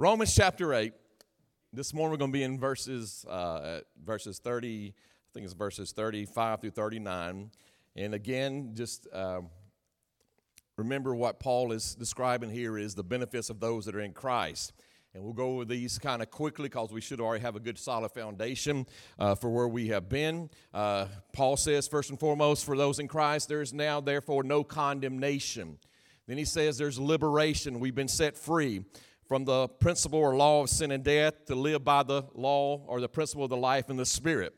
Romans chapter 8. This morning we're going to be in verses, uh, verses 30, I think it's verses 35 through 39. And again, just uh, remember what Paul is describing here is the benefits of those that are in Christ. And we'll go over these kind of quickly because we should already have a good solid foundation uh, for where we have been. Uh, Paul says, first and foremost, for those in Christ, there is now therefore no condemnation. Then he says there's liberation. We've been set free from the principle or law of sin and death to live by the law or the principle of the life in the spirit.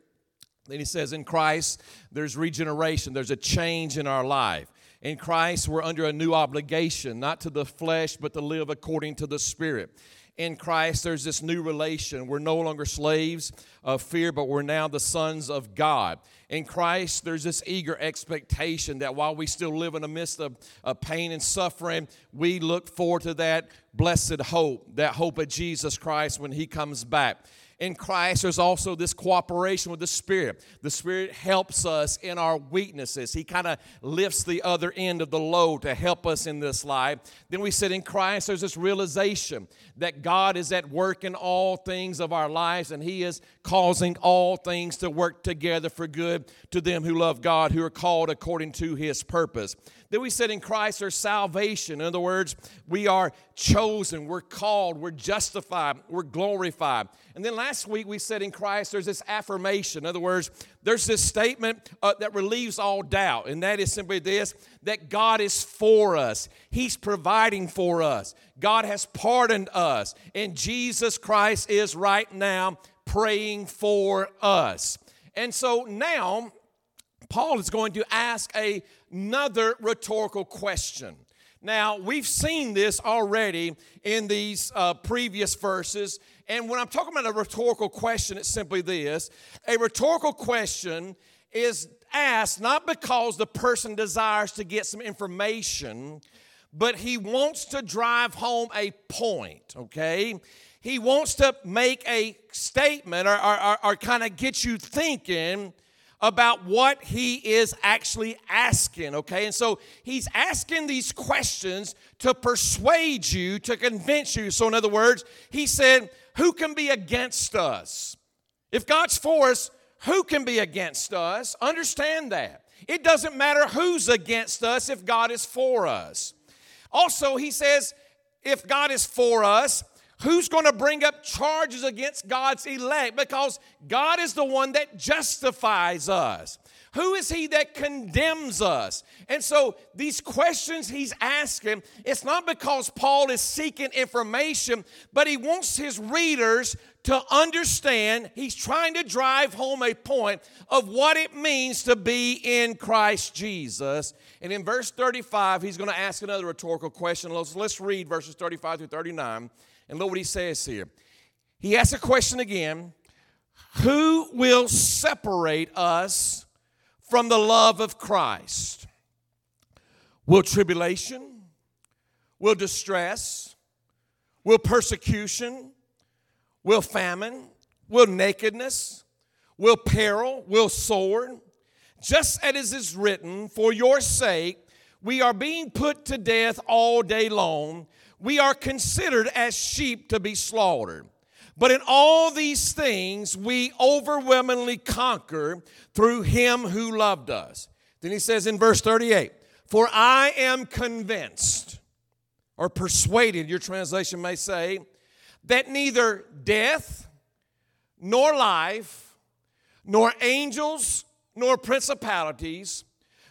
Then he says, in Christ, there's regeneration, there's a change in our life. In Christ, we're under a new obligation, not to the flesh, but to live according to the Spirit in Christ, there's this new relation. We're no longer slaves of fear, but we're now the sons of God. In Christ, there's this eager expectation that while we still live in the midst of, of pain and suffering, we look forward to that blessed hope, that hope of Jesus Christ when He comes back in Christ, there's also this cooperation with the Spirit. The Spirit helps us in our weaknesses. He kind of lifts the other end of the load to help us in this life. Then we said in Christ, there's this realization that God is at work in all things of our lives and He is causing all things to work together for good to them who love God, who are called according to His purpose. Then we said in Christ there's salvation. In other words, we are chosen, we're called, we're justified, we're glorified. And then last week we said in Christ there's this affirmation. In other words, there's this statement uh, that relieves all doubt, and that is simply this that God is for us, He's providing for us, God has pardoned us, and Jesus Christ is right now praying for us. And so now, Paul is going to ask a another rhetorical question. Now, we've seen this already in these uh, previous verses. And when I'm talking about a rhetorical question, it's simply this a rhetorical question is asked not because the person desires to get some information, but he wants to drive home a point, okay? He wants to make a statement or, or, or, or kind of get you thinking about what he is actually asking, okay? And so he's asking these questions to persuade you, to convince you. So, in other words, he said, Who can be against us? If God's for us, who can be against us? Understand that. It doesn't matter who's against us if God is for us. Also, he says, if God is for us, Who's going to bring up charges against God's elect? Because God is the one that justifies us. Who is he that condemns us? And so these questions he's asking, it's not because Paul is seeking information, but he wants his readers to understand. He's trying to drive home a point of what it means to be in Christ Jesus. And in verse 35, he's going to ask another rhetorical question. Let's, let's read verses 35 through 39. And look what he says here. He asks a question again Who will separate us from the love of Christ? Will tribulation? Will distress? Will persecution? Will famine? Will nakedness? Will peril? Will sword? Just as it is written, for your sake we are being put to death all day long we are considered as sheep to be slaughtered. But in all these things, we overwhelmingly conquer through him who loved us. Then he says in verse 38 For I am convinced, or persuaded, your translation may say, that neither death, nor life, nor angels, nor principalities,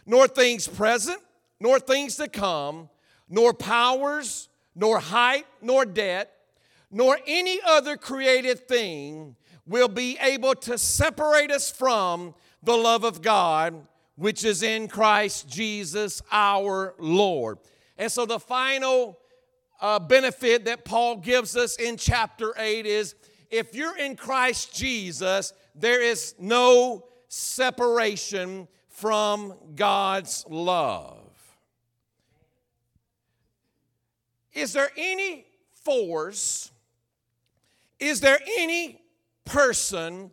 nor things present, nor things to come, nor powers, nor height, nor depth, nor any other created thing will be able to separate us from the love of God, which is in Christ Jesus our Lord. And so the final uh, benefit that Paul gives us in chapter 8 is if you're in Christ Jesus, there is no separation from God's love. Is there any force, is there any person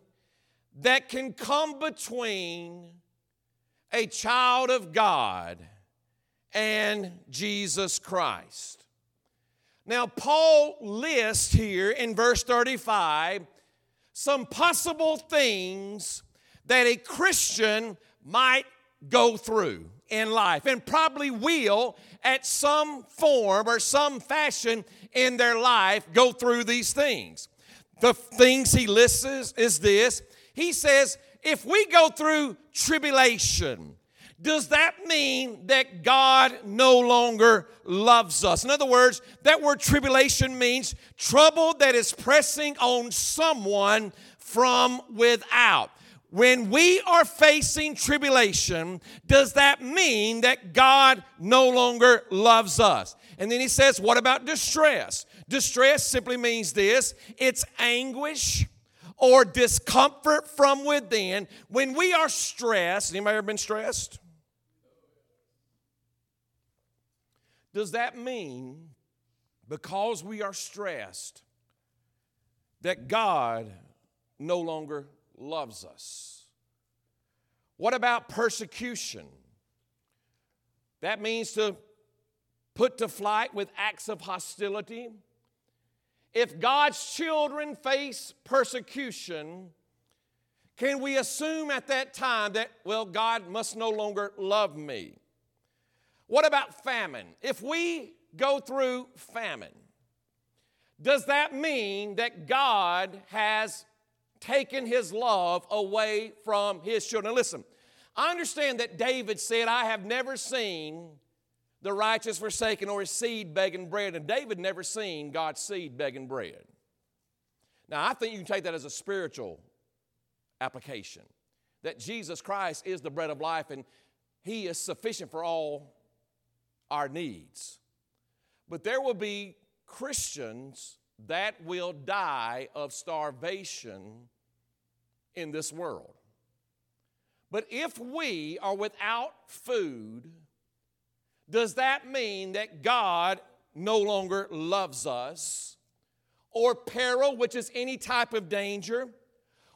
that can come between a child of God and Jesus Christ? Now, Paul lists here in verse 35 some possible things that a Christian might go through in life and probably will at some form or some fashion in their life go through these things. The things he lists is, is this He says, if we go through tribulation, does that mean that God no longer loves us? In other words, that word tribulation means trouble that is pressing on someone from without. When we are facing tribulation, does that mean that God no longer loves us? And then he says, What about distress? Distress simply means this it's anguish or discomfort from within. When we are stressed, anybody ever been stressed? Does that mean because we are stressed that God no longer loves us. What about persecution? That means to put to flight with acts of hostility. If God's children face persecution, can we assume at that time that, well, God must no longer love me? What about famine? If we go through famine, does that mean that God has taken his love away from his children. listen, I understand that David said, I have never seen the righteous forsaken or his seed begging bread. And David never seen God's seed begging bread. Now, I think you can take that as a spiritual application that Jesus Christ is the bread of life and he is sufficient for all our needs. But there will be Christians that will die of starvation in this world. But if we are without food, does that mean that God no longer loves us? Or peril, which is any type of danger?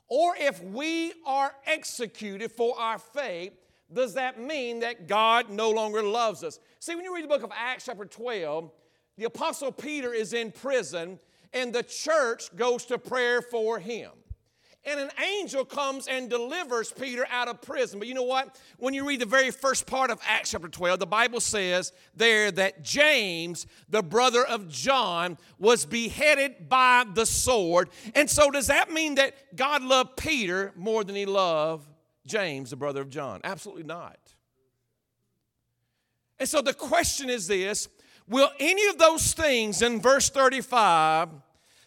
Or if we are executed for our faith, does that mean that God no longer loves us? See, when you read the book of Acts, chapter 12, the Apostle Peter is in prison and the church goes to prayer for him. And an angel comes and delivers Peter out of prison. But you know what? When you read the very first part of Acts chapter 12, the Bible says there that James, the brother of John, was beheaded by the sword. And so, does that mean that God loved Peter more than he loved James, the brother of John? Absolutely not. And so, the question is this Will any of those things in verse 35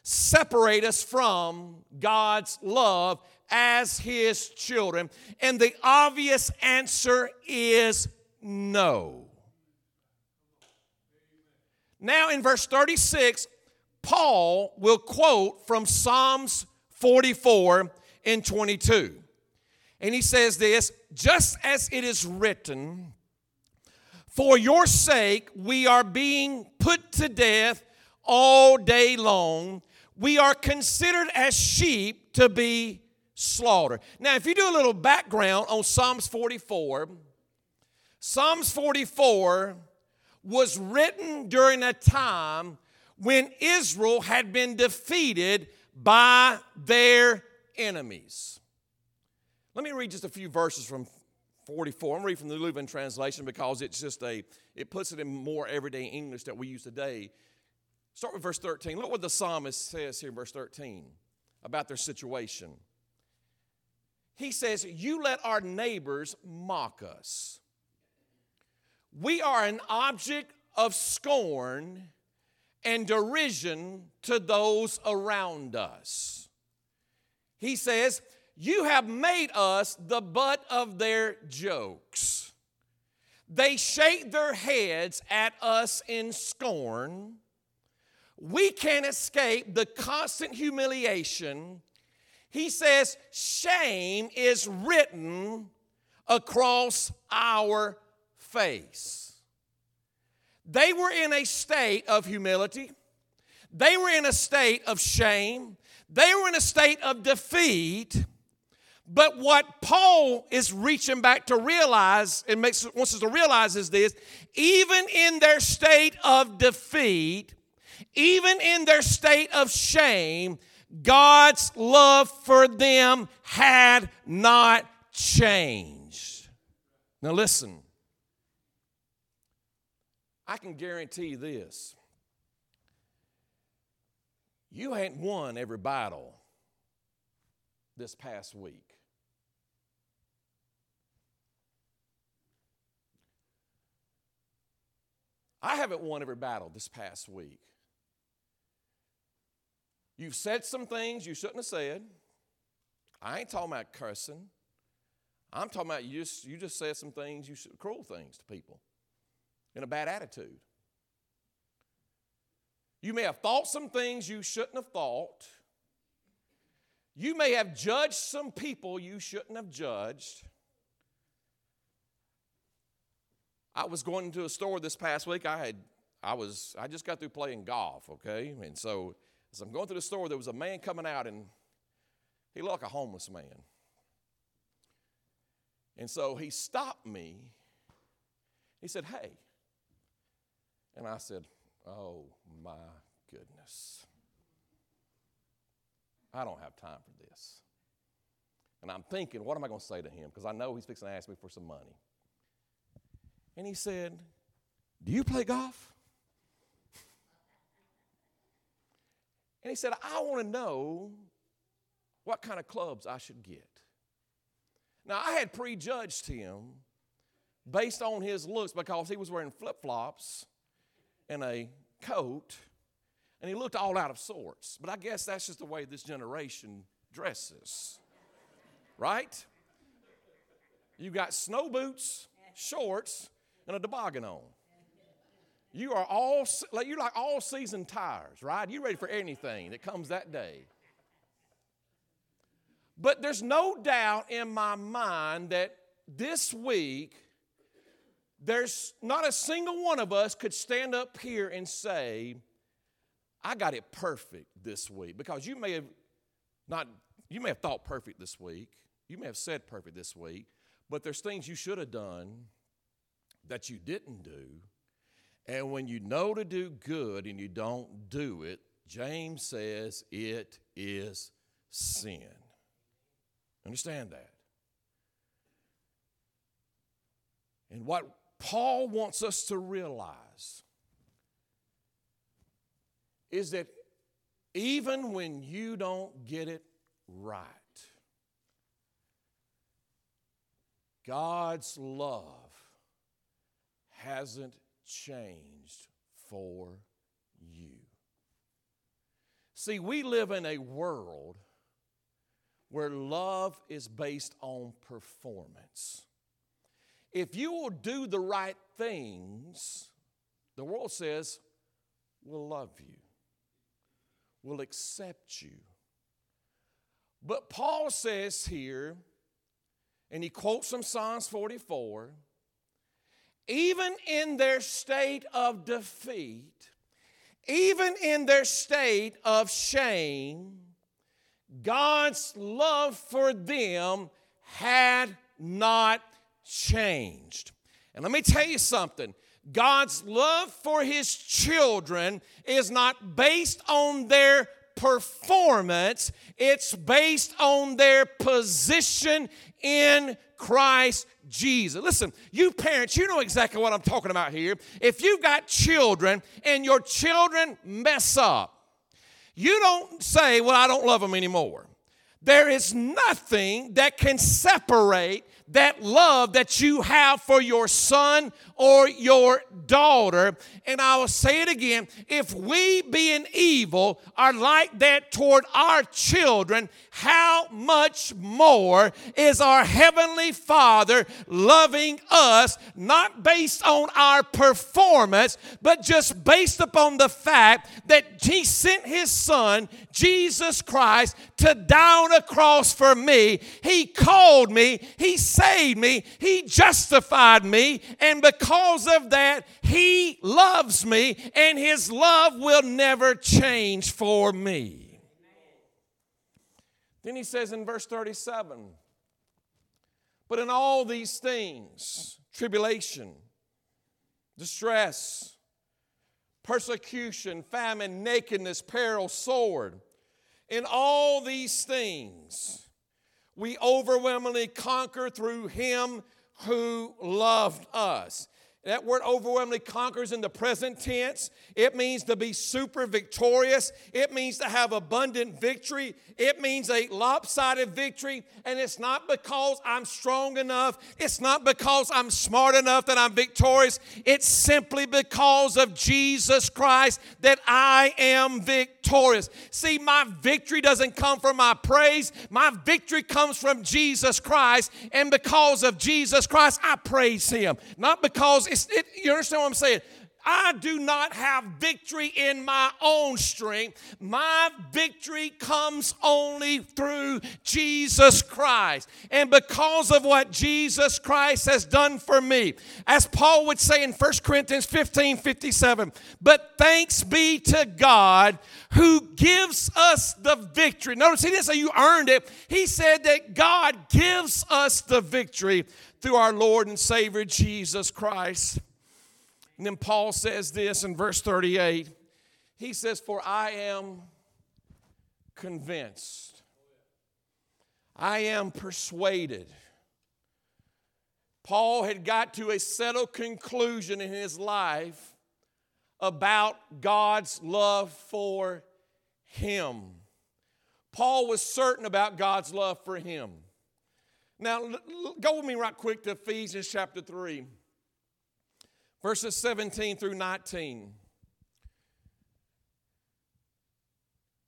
separate us from God's love as His children? And the obvious answer is no. Now, in verse 36, Paul will quote from Psalms 44 and 22. And he says this just as it is written, for your sake, we are being put to death all day long. We are considered as sheep to be slaughtered. Now, if you do a little background on Psalms 44, Psalms 44 was written during a time when Israel had been defeated by their enemies. Let me read just a few verses from 44. I'm reading from the Living Translation because it's just a, it puts it in more everyday English that we use today. Start with verse 13. Look what the psalmist says here in verse 13 about their situation. He says, You let our neighbors mock us. We are an object of scorn and derision to those around us. He says, you have made us the butt of their jokes. They shake their heads at us in scorn. We can't escape the constant humiliation. He says, shame is written across our face. They were in a state of humility. They were in a state of shame. They were in a state of defeat. But what Paul is reaching back to realize and makes wants us to realize is this even in their state of defeat, even in their state of shame, God's love for them had not changed. Now, listen, I can guarantee this you ain't won every battle this past week. I haven't won every battle this past week. You've said some things you shouldn't have said. I ain't talking about cursing. I'm talking about you just, you just said some things, you should, cruel things to people in a bad attitude. You may have thought some things you shouldn't have thought. You may have judged some people you shouldn't have judged. I was going to a store this past week. I had I was I just got through playing golf, okay? And so as I'm going through the store, there was a man coming out and he looked like a homeless man. And so he stopped me. He said, Hey. And I said, Oh my goodness. I don't have time for this. And I'm thinking, what am I going to say to him? Because I know he's fixing to ask me for some money. And he said, Do you play golf? And he said, I want to know what kind of clubs I should get. Now, I had prejudged him based on his looks because he was wearing flip flops and a coat, and he looked all out of sorts. But I guess that's just the way this generation dresses, right? You got snow boots, shorts, and a toboggan on. You are all like you're like all season tires, right? You're ready for anything that comes that day. But there's no doubt in my mind that this week there's not a single one of us could stand up here and say, I got it perfect this week. Because you may have not, you may have thought perfect this week. You may have said perfect this week, but there's things you should have done that you didn't do. And when you know to do good and you don't do it, James says it is sin. Understand that. And what Paul wants us to realize is that even when you don't get it right, God's love hasn't changed for you. See, we live in a world where love is based on performance. If you will do the right things, the world says, we'll love you, we'll accept you. But Paul says here, and he quotes from Psalms 44 even in their state of defeat, even in their state of shame, God's love for them had not changed. And let me tell you something God's love for His children is not based on their performance, it's based on their position in Christ Jesus. Listen, you parents, you know exactly what I'm talking about here. If you've got children and your children mess up, you don't say, Well, I don't love them anymore. There is nothing that can separate that love that you have for your son or your daughter. And I will say it again if we, being evil, are like that toward our children, how much more is our Heavenly Father loving us, not based on our performance, but just based upon the fact that He sent His Son, Jesus Christ, to die on a cross for me. He called me, He saved me, He justified me, and because of that, He loves me, and His love will never change for me. Then he says in verse 37 But in all these things, tribulation, distress, persecution, famine, nakedness, peril, sword. In all these things, we overwhelmingly conquer through him who loved us. That word overwhelmingly conquers in the present tense. It means to be super victorious. It means to have abundant victory. It means a lopsided victory. And it's not because I'm strong enough. It's not because I'm smart enough that I'm victorious. It's simply because of Jesus Christ that I am victorious. See, my victory doesn't come from my praise. My victory comes from Jesus Christ. And because of Jesus Christ, I praise Him. Not because it, you understand what I'm saying? I do not have victory in my own strength. My victory comes only through Jesus Christ. And because of what Jesus Christ has done for me, as Paul would say in 1 Corinthians 15 57, but thanks be to God who gives us the victory. Notice he didn't say you earned it, he said that God gives us the victory through our Lord and Savior Jesus Christ. And then Paul says this in verse 38. He says, For I am convinced, I am persuaded. Paul had got to a settled conclusion in his life about God's love for him. Paul was certain about God's love for him. Now, go with me right quick to Ephesians chapter 3 verses 17 through 19.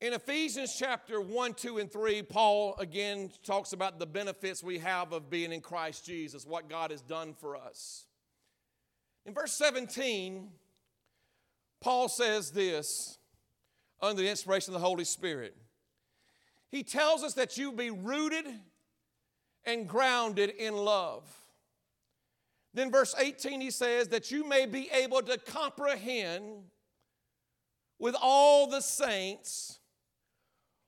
In Ephesians chapter 1, 2, and 3, Paul again talks about the benefits we have of being in Christ Jesus, what God has done for us. In verse 17, Paul says this under the inspiration of the Holy Spirit. He tells us that you be rooted and grounded in love then, verse 18, he says, that you may be able to comprehend with all the saints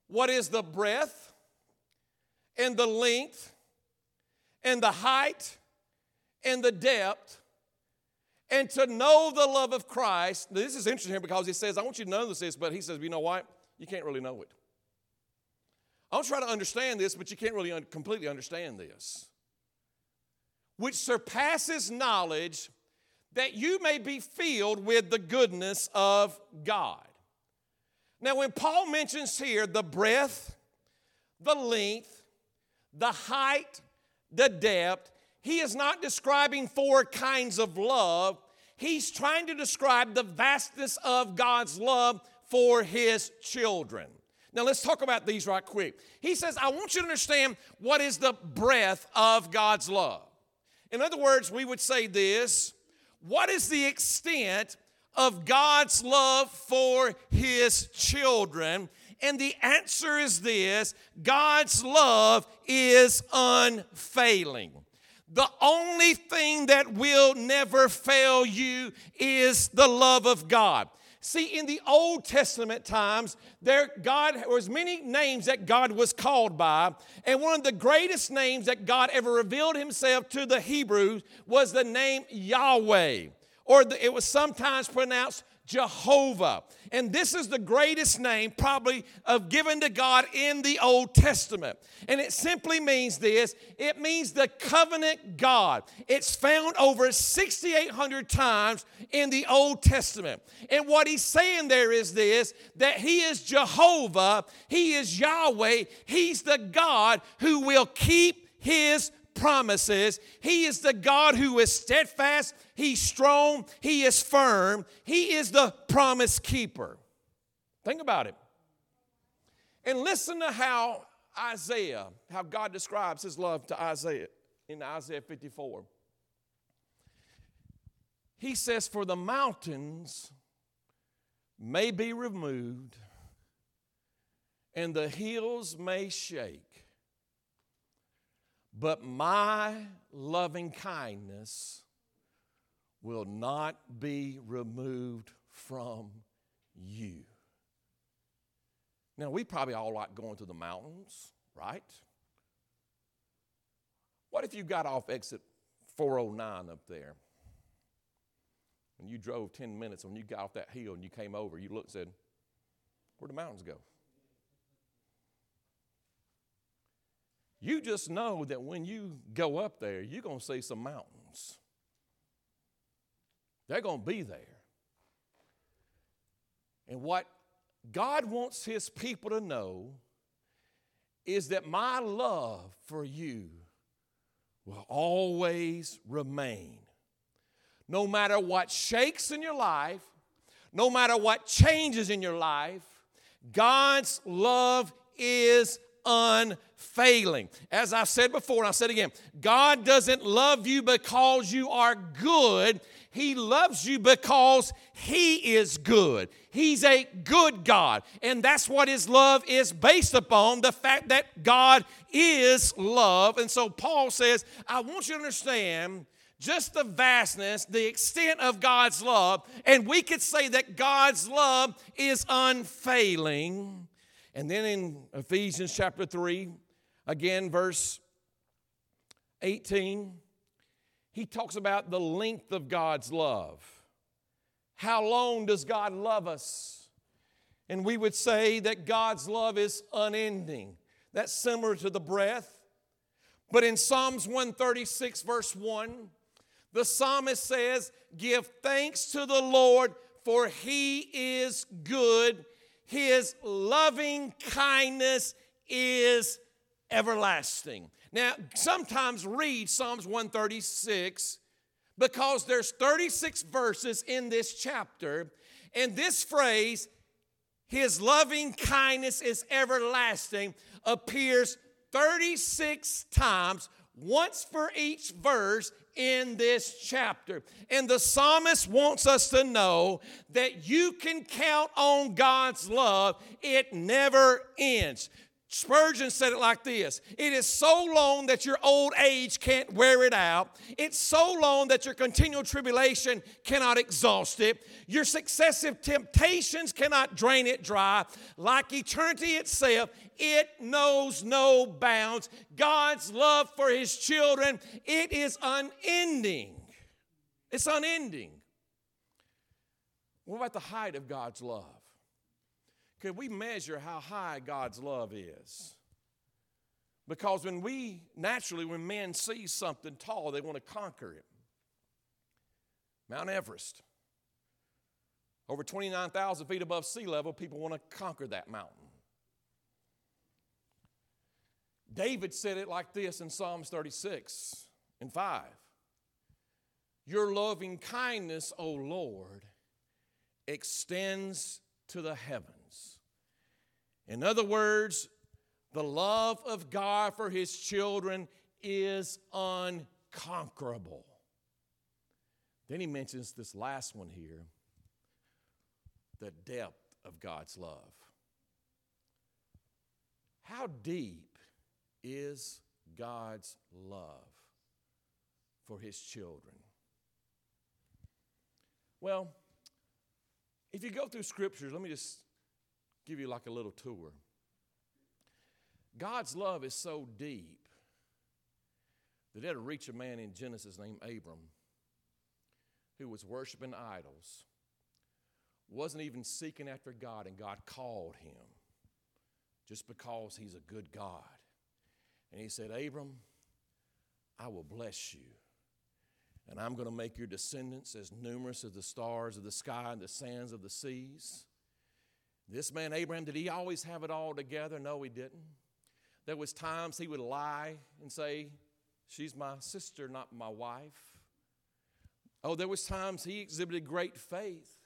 what is the breadth and the length and the height and the depth and to know the love of Christ. This is interesting because he says, I want you to know this, but he says, you know what? You can't really know it. I'll try to understand this, but you can't really un- completely understand this which surpasses knowledge, that you may be filled with the goodness of God. Now, when Paul mentions here the breadth, the length, the height, the depth, he is not describing four kinds of love. He's trying to describe the vastness of God's love for his children. Now, let's talk about these right quick. He says, I want you to understand what is the breadth of God's love. In other words, we would say this What is the extent of God's love for His children? And the answer is this God's love is unfailing. The only thing that will never fail you is the love of God. See, in the Old Testament times, there God there was many names that God was called by, and one of the greatest names that God ever revealed Himself to the Hebrews was the name Yahweh, or the, it was sometimes pronounced Jehovah. And this is the greatest name probably of given to God in the Old Testament. And it simply means this it means the covenant God. It's found over 6,800 times in the Old Testament. And what he's saying there is this that he is Jehovah, he is Yahweh, he's the God who will keep his promises. He is the God who is steadfast, He's strong, He is firm, He is the promise keeper. Think about it. And listen to how Isaiah, how God describes His love to Isaiah in Isaiah 54. He says, For the mountains may be removed, and the hills may shake but my loving kindness will not be removed from you. Now, we probably all like going to the mountains, right? What if you got off exit 409 up there? And you drove 10 minutes, when you got off that hill and you came over, you looked and said, Where'd the mountains go? You just know that when you go up there, you're going to see some mountains. They're going to be there. And what God wants His people to know is that my love for you will always remain. No matter what shakes in your life, no matter what changes in your life, God's love is unfailing. As I said before, and I said again, God doesn't love you because you are good. He loves you because He is good. He's a good God. And that's what His love is based upon the fact that God is love. And so Paul says, I want you to understand just the vastness, the extent of God's love. And we could say that God's love is unfailing. And then in Ephesians chapter 3, again, verse 18, he talks about the length of God's love. How long does God love us? And we would say that God's love is unending. That's similar to the breath. But in Psalms 136, verse 1, the psalmist says, Give thanks to the Lord, for he is good. His loving kindness is everlasting. Now, sometimes read Psalms 136 because there's 36 verses in this chapter, and this phrase, his loving kindness is everlasting, appears 36 times, once for each verse in this chapter. And the psalmist wants us to know that you can count on God's love, it never ends. Spurgeon said it like this It is so long that your old age can't wear it out. It's so long that your continual tribulation cannot exhaust it. Your successive temptations cannot drain it dry. Like eternity itself, it knows no bounds. God's love for his children, it is unending. It's unending. What about the height of God's love? Could we measure how high God's love is? Because when we, naturally, when men see something tall, they want to conquer it. Mount Everest, over 29,000 feet above sea level, people want to conquer that mountain. David said it like this in Psalms 36 and 5 Your loving kindness, O Lord, extends to the heavens. In other words, the love of God for his children is unconquerable. Then he mentions this last one here the depth of God's love. How deep is God's love for his children? Well, if you go through scriptures, let me just give you like a little tour. God's love is so deep that it'll reach a man in Genesis named Abram who was worshiping idols, wasn't even seeking after God, and God called him just because he's a good God. And he said, Abram, I will bless you. And I'm going to make your descendants as numerous as the stars of the sky and the sands of the seas. This man Abraham, did he always have it all together? No, he didn't. There was times he would lie and say, "She's my sister, not my wife." Oh, there was times he exhibited great faith,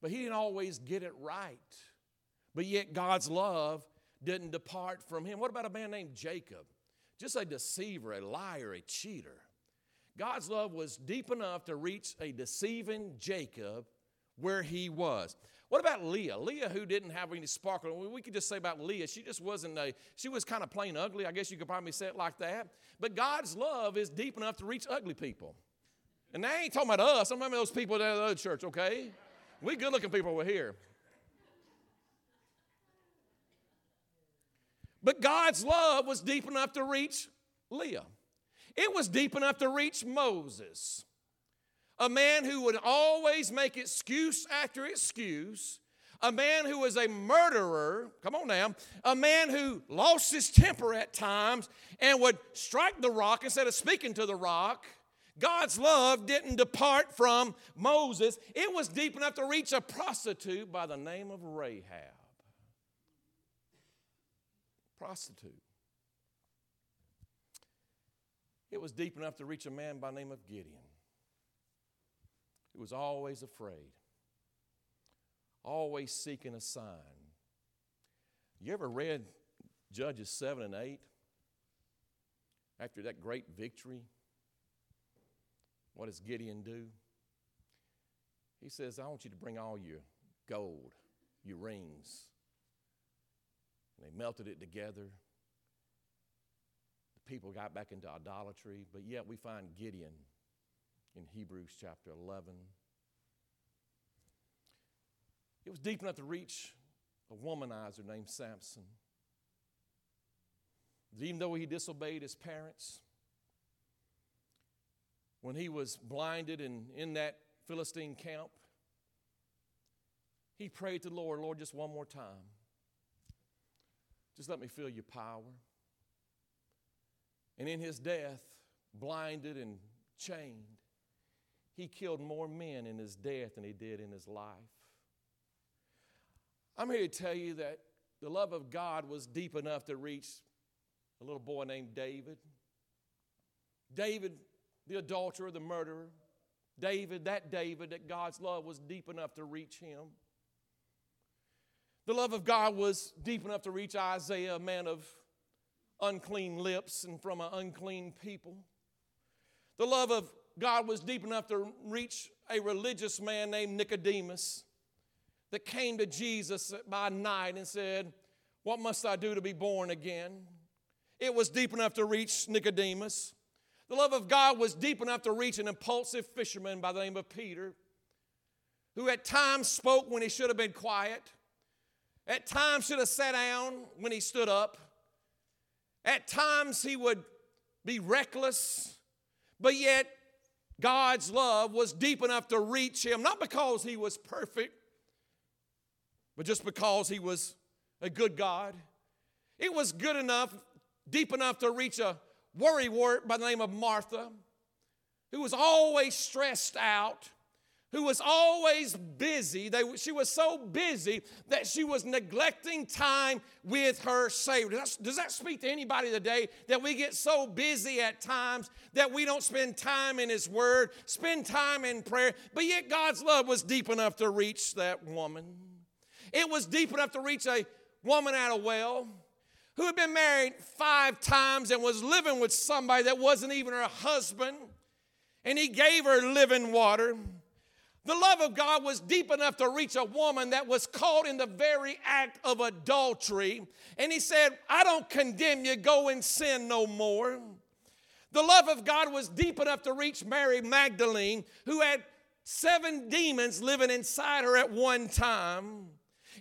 but he didn't always get it right. But yet God's love didn't depart from him. What about a man named Jacob? Just a deceiver, a liar, a cheater. God's love was deep enough to reach a deceiving Jacob where he was. What about Leah? Leah, who didn't have any sparkle. We could just say about Leah, she just wasn't a, she was kind of plain ugly. I guess you could probably say it like that. But God's love is deep enough to reach ugly people. And I ain't talking about us. I'm talking about those people down at the other church, okay? We good looking people over here. But God's love was deep enough to reach Leah. It was deep enough to reach Moses. A man who would always make excuse after excuse, a man who was a murderer, come on now, a man who lost his temper at times and would strike the rock instead of speaking to the rock. God's love didn't depart from Moses. It was deep enough to reach a prostitute by the name of Rahab. Prostitute. It was deep enough to reach a man by the name of Gideon, who was always afraid, always seeking a sign. You ever read Judges 7 and 8? After that great victory, what does Gideon do? He says, I want you to bring all your gold, your rings. And they melted it together The people got back into idolatry, but yet we find Gideon in Hebrews chapter 11. It was deep enough to reach a womanizer named Samson. Even though he disobeyed his parents, when he was blinded and in that Philistine camp, he prayed to the Lord, Lord, just one more time. Just let me feel your power. And in his death, blinded and chained, he killed more men in his death than he did in his life. I'm here to tell you that the love of God was deep enough to reach a little boy named David. David, the adulterer, the murderer. David, that David, that God's love was deep enough to reach him. The love of God was deep enough to reach Isaiah, a man of unclean lips and from an unclean people. The love of God was deep enough to reach a religious man named Nicodemus that came to Jesus by night and said, What must I do to be born again? It was deep enough to reach Nicodemus. The love of God was deep enough to reach an impulsive fisherman by the name of Peter, who at times spoke when he should have been quiet, at times should have sat down when he stood up, at times he would be reckless, but yet God's love was deep enough to reach him, not because he was perfect, but just because he was a good God. It was good enough, deep enough to reach a worrywart by the name of Martha, who was always stressed out who was always busy. They, she was so busy that she was neglecting time with her Savior. Does that, does that speak to anybody today that we get so busy at times that we don't spend time in His Word, spend time in prayer, but yet God's love was deep enough to reach that woman? It was deep enough to reach a woman at a well who had been married five times and was living with somebody that wasn't even her husband, and He gave her living water. The love of God was deep enough to reach a woman that was caught in the very act of adultery. And he said, I don't condemn you, go and sin no more. The love of God was deep enough to reach Mary Magdalene, who had seven demons living inside her at one time.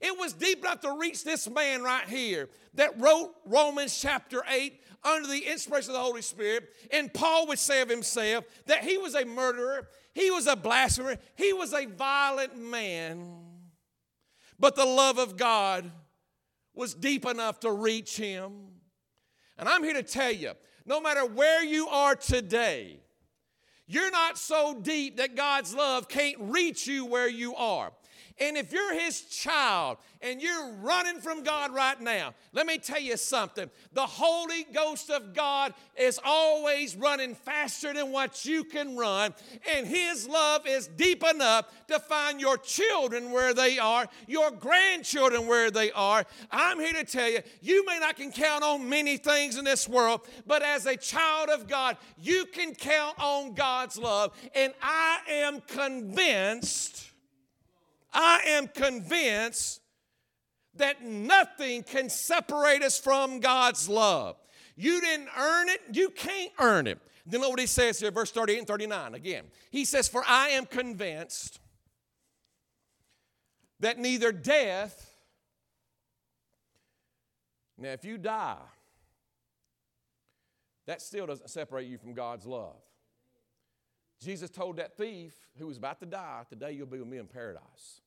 It was deep enough to reach this man right here that wrote Romans chapter 8 under the inspiration of the Holy Spirit. And Paul would say of himself that he was a murderer, he was a blasphemer, he was a violent man. But the love of God was deep enough to reach him. And I'm here to tell you no matter where you are today, you're not so deep that God's love can't reach you where you are. And if you're his child and you're running from God right now, let me tell you something. The Holy Ghost of God is always running faster than what you can run. And his love is deep enough to find your children where they are, your grandchildren where they are. I'm here to tell you, you may not can count on many things in this world, but as a child of God, you can count on God's love. And I am convinced I am convinced that nothing can separate us from God's love. You didn't earn it, you can't earn it. Then look what he says here, verse 38 and 39 again. He says, For I am convinced that neither death, now if you die, that still doesn't separate you from God's love. Jesus told that thief who was about to die, Today you'll be with me in paradise.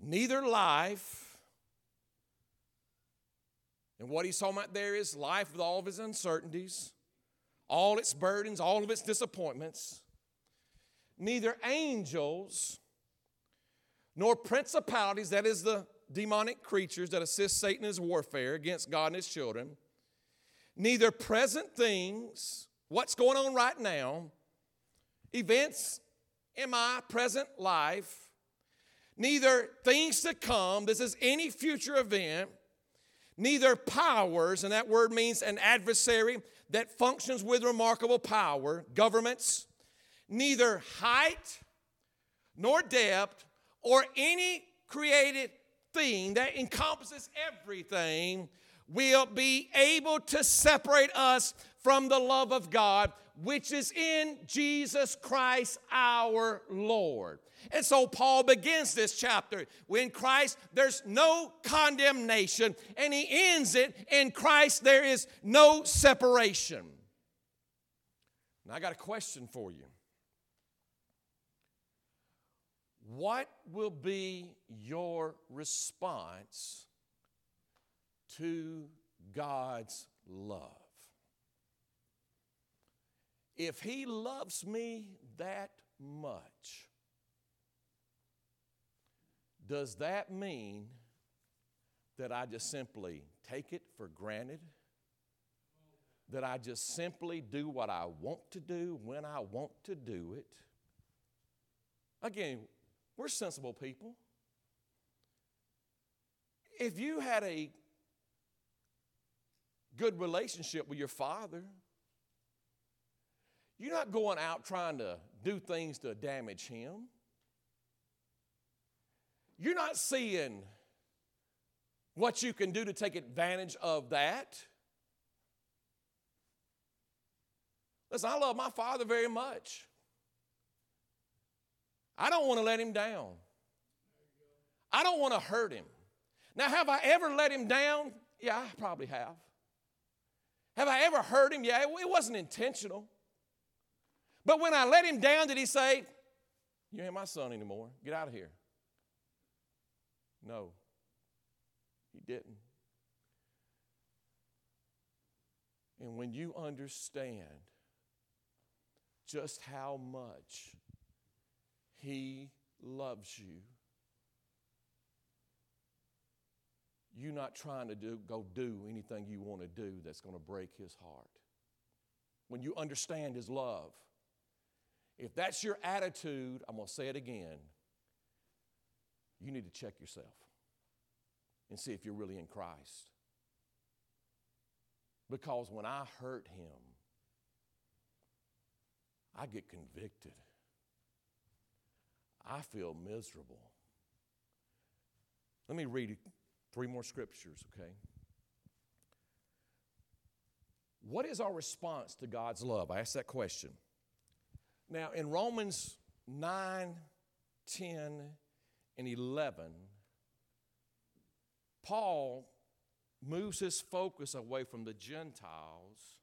Neither life, and what he's talking about there is life with all of its uncertainties, all its burdens, all of its disappointments. Neither angels nor principalities, that is the demonic creatures that assist Satan in his warfare against God and his children, neither present things, what's going on right now, events in my present life, neither things to come, this is any future event, neither powers, and that word means an adversary that functions with remarkable power, governments, neither height nor depth or any created thing that encompasses everything will be able to separate us from the love of God, which is in Jesus Christ our Lord. And so Paul begins this chapter. When Christ, there's no condemnation, and he ends it in Christ, there is no separation. Now, I got a question for you. What will be your response to God's love? If He loves me that much, does that mean that I just simply take it for granted? That I just simply do what I want to do when I want to do it? Again, we're sensible people. If you had a good relationship with your father, you're not going out trying to do things to damage him. You're not seeing what you can do to take advantage of that. Listen, I love my father very much. I don't want to let him down. I don't want to hurt him. Now, have I ever let him down? Yeah, I probably have. Have I ever hurt him? Yeah, it wasn't intentional. But when I let him down, did he say, You ain't my son anymore? Get out of here. No, he didn't. And when you understand just how much he loves you. You're not trying to do, go do anything you want to do that's going to break His heart. When you understand His love, if that's your attitude, I'm going to say it again, you need to check yourself and see if you're really in Christ. Because when I hurt Him, I get convicted. I feel miserable. Let me read three more scriptures, okay? What is our response to God's love? I asked that question. Now, in Romans 9, 10, and 11, Paul moves his focus away from the Gentiles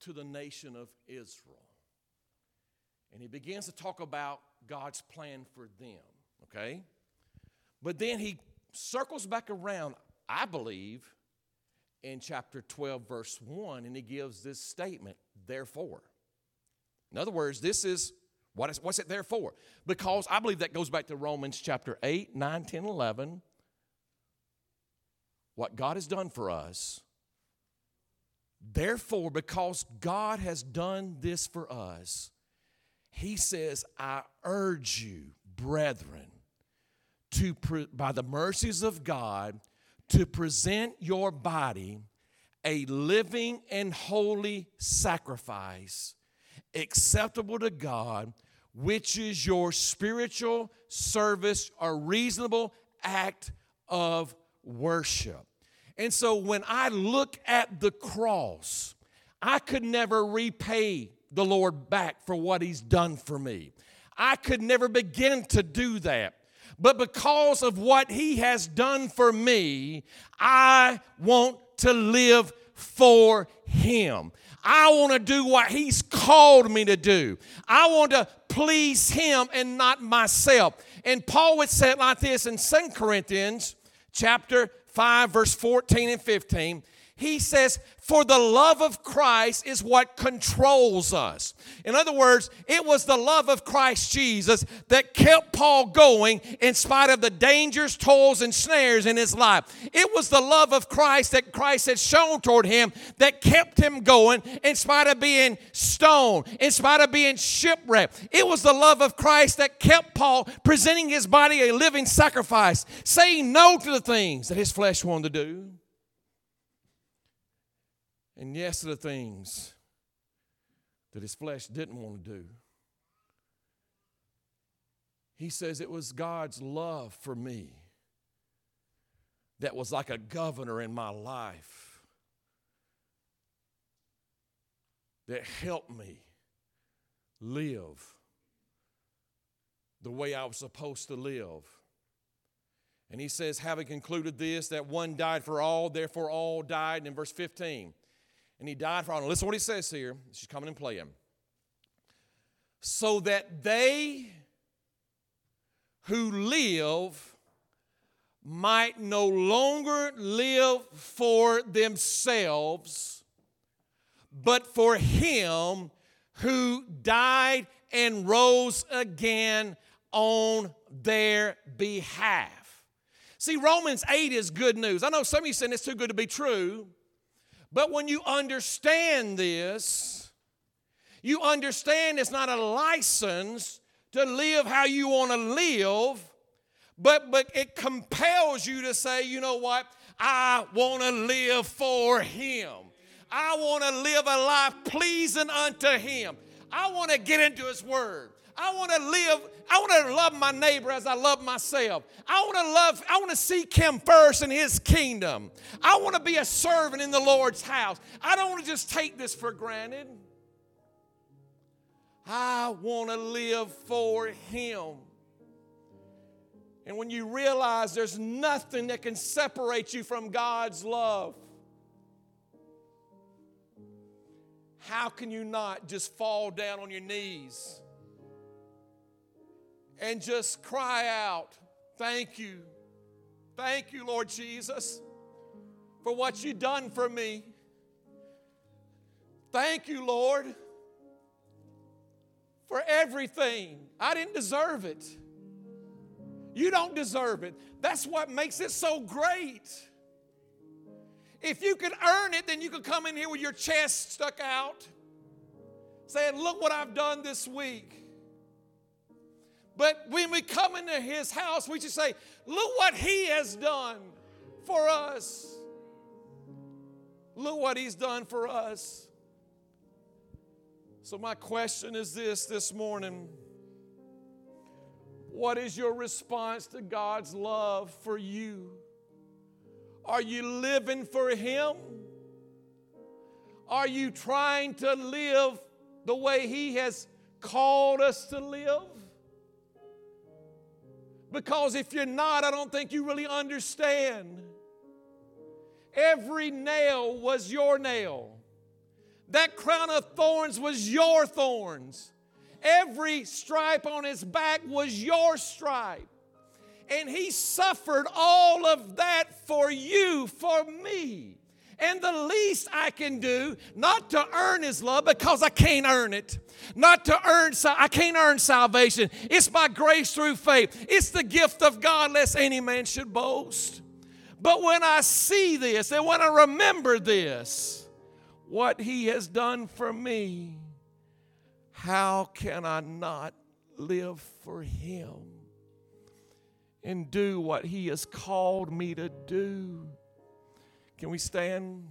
to the nation of Israel. And he begins to talk about God's plan for them, okay? But then he circles back around, I believe, in chapter 12, verse 1, and he gives this statement, therefore. In other words, this is what is, what's it there for? Because I believe that goes back to Romans chapter 8, 9, 10, 11. What God has done for us. Therefore, because God has done this for us, he says, I urge you, brethren, to pre- by the mercies of God, to present your body a living and holy sacrifice, acceptable to God, which is your spiritual service or reasonable act of worship. And so when I look at the cross, I could never repay the Lord back for what He's done for me. I could never begin to do that. But because of what He has done for me, I want to live for Him. I want to do what He's called me to do. I want to please Him and not myself. And Paul would say it like this in 2 Corinthians chapter 5, verse 14 and 15 he says, For the love of Christ is what controls us. In other words, it was the love of Christ Jesus that kept Paul going in spite of the dangers, toils, and snares in his life. It was the love of Christ that Christ had shown toward him that kept him going in spite of being stoned, in spite of being shipwrecked. It was the love of Christ that kept Paul presenting his body a living sacrifice, saying no to the things that his flesh wanted to do and yes to the things that his flesh didn't want to do. He says it was God's love for me that was like a governor in my life that helped me live the way I was supposed to live. And he says, having concluded this, that one died for all, therefore all died. And in verse 15, and he died for all. Listen to what he says here. She's coming and playing. So that they who live might no longer live for themselves, but for him who died and rose again on their behalf. See, Romans 8 is good news. I know some of you saying it's too good to be true. But when you understand this, you understand it's not a license to live how you want to live, but, but it compels you to say, you know what? I want to live for Him. I want to live a life pleasing unto Him. I want to get into His Word. I want to live, I want to love my neighbor as I love myself. I want to love, I want to seek him first in his kingdom. I want to be a servant in the Lord's house. I don't want to just take this for granted. I want to live for him. And when you realize there's nothing that can separate you from God's love, how can you not just fall down on your knees? And just cry out, Thank you. Thank you, Lord Jesus, for what you've done for me. Thank you, Lord, for everything. I didn't deserve it. You don't deserve it. That's what makes it so great. If you could earn it, then you could come in here with your chest stuck out, saying, Look what I've done this week. But when we come into his house, we just say, Look what he has done for us. Look what he's done for us. So, my question is this this morning What is your response to God's love for you? Are you living for him? Are you trying to live the way he has called us to live? Because if you're not, I don't think you really understand. Every nail was your nail. That crown of thorns was your thorns. Every stripe on his back was your stripe. And he suffered all of that for you, for me. And the least I can do, not to earn His love because I can't earn it, not to earn, I can't earn salvation. It's by grace through faith. It's the gift of God, lest any man should boast. But when I see this and when I remember this, what He has done for me, how can I not live for Him and do what He has called me to do? Can we stand?